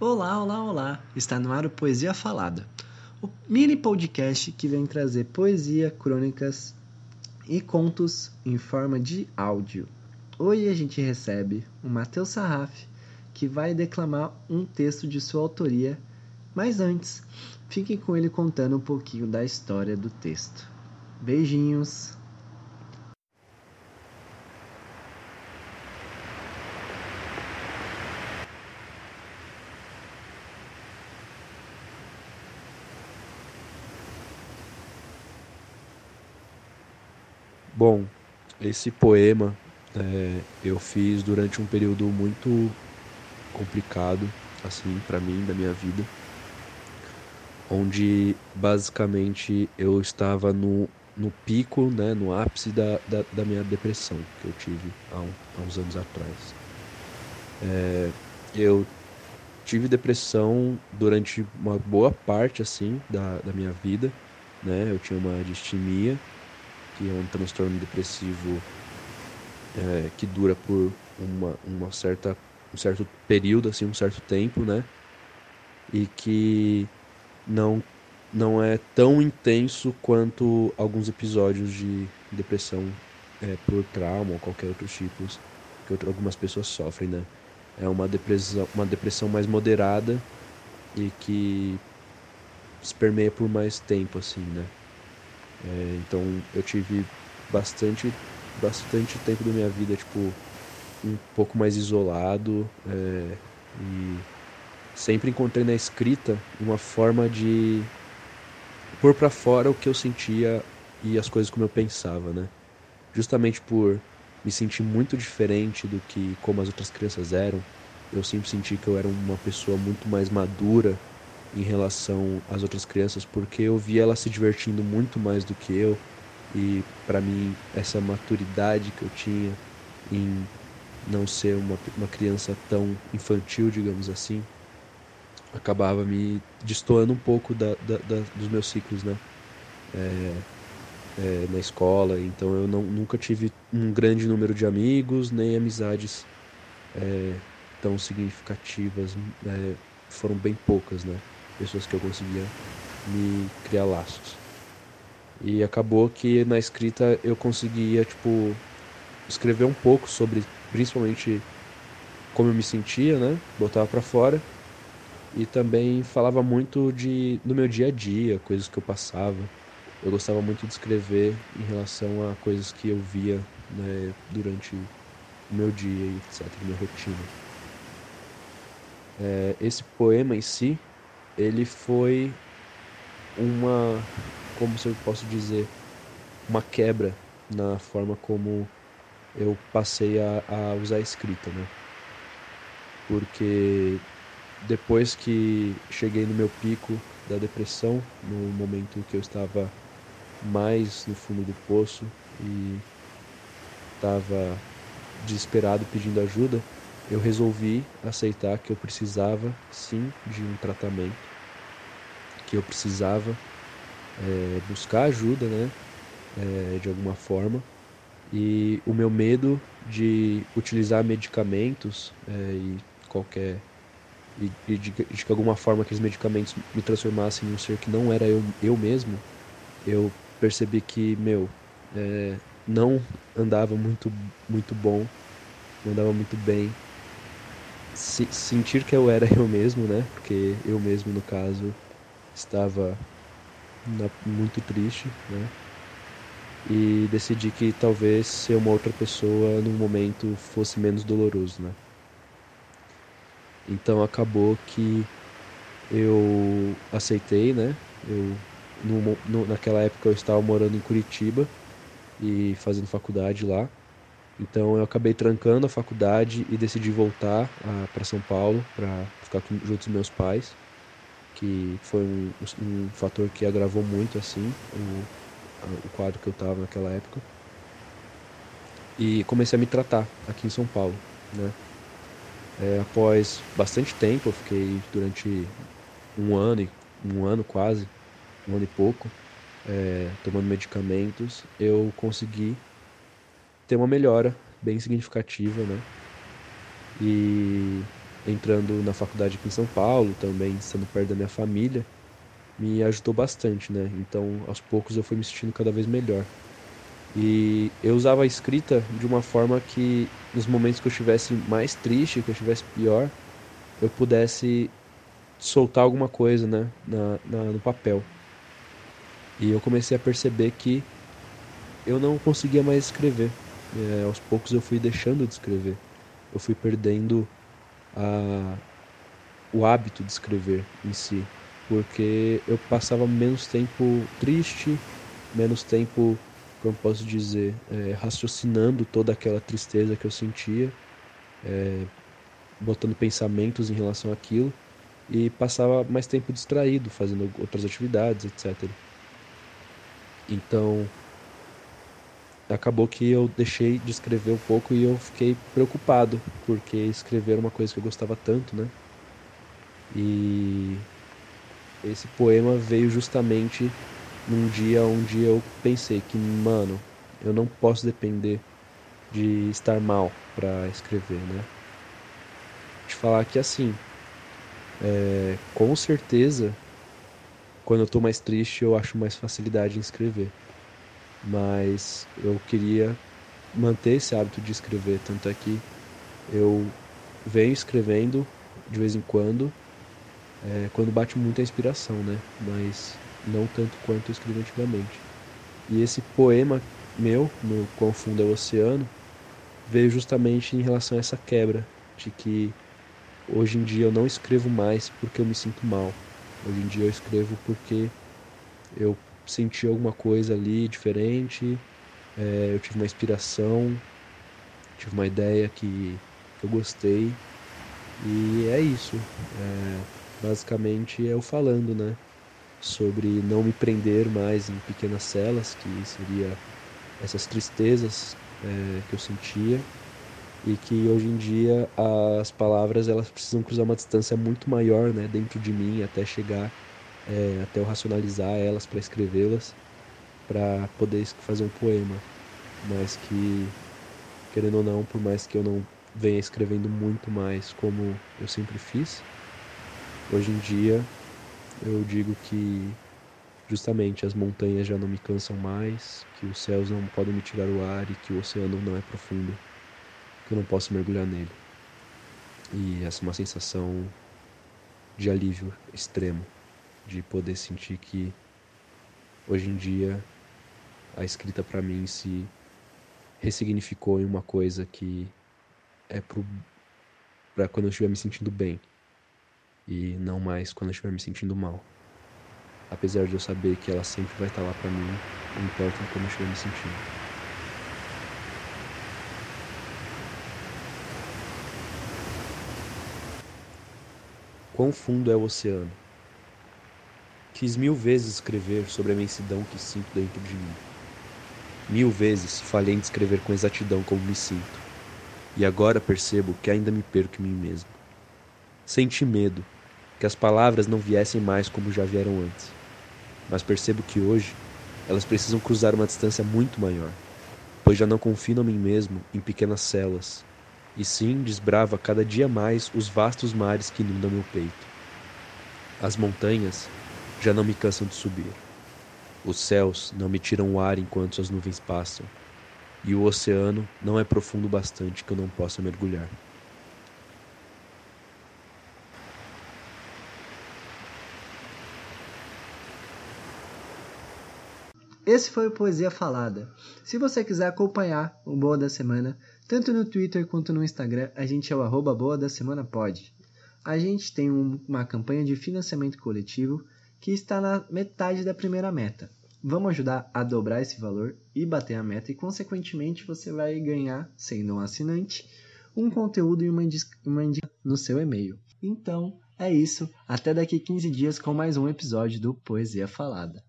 Olá, olá, olá! Está no ar o Poesia Falada, o mini podcast que vem trazer poesia, crônicas e contos em forma de áudio. Hoje a gente recebe o Matheus Sarraf, que vai declamar um texto de sua autoria, mas antes, fiquem com ele contando um pouquinho da história do texto. Beijinhos! Bom, esse poema é, eu fiz durante um período muito complicado, assim, para mim, da minha vida, onde basicamente eu estava no, no pico, né, no ápice da, da, da minha depressão que eu tive há, um, há uns anos atrás. É, eu tive depressão durante uma boa parte, assim, da, da minha vida, né, eu tinha uma distimia, que é um transtorno depressivo é, que dura por uma, uma certa, um certo período, assim, um certo tempo, né? E que não, não é tão intenso quanto alguns episódios de depressão é, por trauma ou qualquer outro tipo que algumas pessoas sofrem, né? É uma depressão, uma depressão mais moderada e que se permeia por mais tempo, assim, né? É, então eu tive bastante, bastante tempo da minha vida, tipo, um pouco mais isolado é, e sempre encontrei na escrita uma forma de pôr para fora o que eu sentia e as coisas como eu pensava, né? Justamente por me sentir muito diferente do que como as outras crianças eram, eu sempre senti que eu era uma pessoa muito mais madura em relação às outras crianças, porque eu via elas se divertindo muito mais do que eu. E para mim, essa maturidade que eu tinha em não ser uma, uma criança tão infantil, digamos assim, acabava me destoando um pouco da, da, da dos meus ciclos, né? É, é, na escola, então eu não, nunca tive um grande número de amigos, nem amizades é, tão significativas, é, foram bem poucas, né? Pessoas que eu conseguia me criar laços. E acabou que na escrita eu conseguia, tipo, escrever um pouco sobre, principalmente, como eu me sentia, né? Botava para fora. E também falava muito de do meu dia a dia, coisas que eu passava. Eu gostava muito de escrever em relação a coisas que eu via né, durante o meu dia etc, minha rotina. É, esse poema em si, ele foi uma, como se eu posso dizer, uma quebra na forma como eu passei a, a usar a escrita, né? Porque depois que cheguei no meu pico da depressão, no momento que eu estava mais no fundo do poço e estava desesperado pedindo ajuda, eu resolvi aceitar que eu precisava sim de um tratamento, que eu precisava é, buscar ajuda, né, é, de alguma forma, e o meu medo de utilizar medicamentos é, e qualquer e, e de, de, que alguma forma aqueles medicamentos me transformassem em um ser que não era eu, eu mesmo, eu percebi que meu não andava muito muito bom, não andava muito bem se, sentir que eu era eu mesmo, né? Porque eu mesmo, no caso, estava na, muito triste, né? E decidi que talvez ser uma outra pessoa num momento fosse menos doloroso, né? Então acabou que eu aceitei, né? Eu, no, no, naquela época eu estava morando em Curitiba e fazendo faculdade lá. Então eu acabei trancando a faculdade e decidi voltar para São Paulo para ficar junto dos meus pais, que foi um, um fator que agravou muito assim o, o quadro que eu estava naquela época. E comecei a me tratar aqui em São Paulo, né? É, após bastante tempo, eu fiquei durante um ano, um ano quase, um ano e pouco, é, tomando medicamentos, eu consegui ter uma melhora bem significativa, né? E entrando na faculdade aqui em São Paulo, também estando perto da minha família, me ajudou bastante, né? Então, aos poucos eu fui me sentindo cada vez melhor. E eu usava a escrita de uma forma que, nos momentos que eu estivesse mais triste, que eu estivesse pior, eu pudesse soltar alguma coisa né, na, na, no papel. E eu comecei a perceber que eu não conseguia mais escrever. É, aos poucos eu fui deixando de escrever. Eu fui perdendo a, o hábito de escrever em si. Porque eu passava menos tempo triste, menos tempo como posso dizer, é, raciocinando toda aquela tristeza que eu sentia, é, botando pensamentos em relação àquilo e passava mais tempo distraído, fazendo outras atividades, etc. Então, acabou que eu deixei de escrever um pouco e eu fiquei preocupado, porque escrever era uma coisa que eu gostava tanto, né? E esse poema veio justamente num dia onde eu pensei que, mano, eu não posso depender de estar mal para escrever, né? Te falar que assim, é, com certeza, quando eu tô mais triste, eu acho mais facilidade em escrever. Mas eu queria manter esse hábito de escrever, tanto é que eu venho escrevendo de vez em quando, é, quando bate muita inspiração, né? Mas não tanto quanto eu escrevi antigamente. E esse poema meu, no Quão Fundo é o Oceano, veio justamente em relação a essa quebra, de que hoje em dia eu não escrevo mais porque eu me sinto mal. Hoje em dia eu escrevo porque eu senti alguma coisa ali diferente, é, eu tive uma inspiração, tive uma ideia que, eu gostei. E é isso. É, basicamente é eu falando, né? sobre não me prender mais em pequenas celas, que seria essas tristezas é, que eu sentia e que hoje em dia as palavras elas precisam cruzar uma distância muito maior né, dentro de mim até chegar é, até eu racionalizar elas para escrevê-las para poder fazer um poema mas que querendo ou não por mais que eu não venha escrevendo muito mais como eu sempre fiz hoje em dia eu digo que justamente as montanhas já não me cansam mais, que os céus não podem me tirar o ar e que o oceano não é profundo, que eu não posso mergulhar nele. E essa é uma sensação de alívio extremo, de poder sentir que hoje em dia a escrita para mim se ressignificou em uma coisa que é para quando eu estiver me sentindo bem e não mais quando eu estiver me sentindo mal. Apesar de eu saber que ela sempre vai estar lá para mim, não importa como eu estiver me sentindo. Quão fundo é o oceano? Quis mil vezes escrever sobre a imensidão que sinto dentro de mim. Mil vezes falhei em descrever com exatidão como me sinto. E agora percebo que ainda me perco em mim mesmo. Senti medo, que as palavras não viessem mais como já vieram antes. Mas percebo que hoje elas precisam cruzar uma distância muito maior, pois já não confino a mim mesmo em pequenas celas, e sim desbrava cada dia mais os vastos mares que inundam meu peito. As montanhas já não me cansam de subir. Os céus não me tiram o ar enquanto as nuvens passam, e o oceano não é profundo bastante que eu não possa mergulhar. Esse foi o Poesia Falada. Se você quiser acompanhar o Boa da Semana, tanto no Twitter quanto no Instagram, a gente é o arroba Boa da Semana. A gente tem um, uma campanha de financiamento coletivo que está na metade da primeira meta. Vamos ajudar a dobrar esse valor e bater a meta, e consequentemente você vai ganhar, sendo um assinante, um conteúdo e uma indicação no seu e-mail. Então é isso, até daqui 15 dias com mais um episódio do Poesia Falada.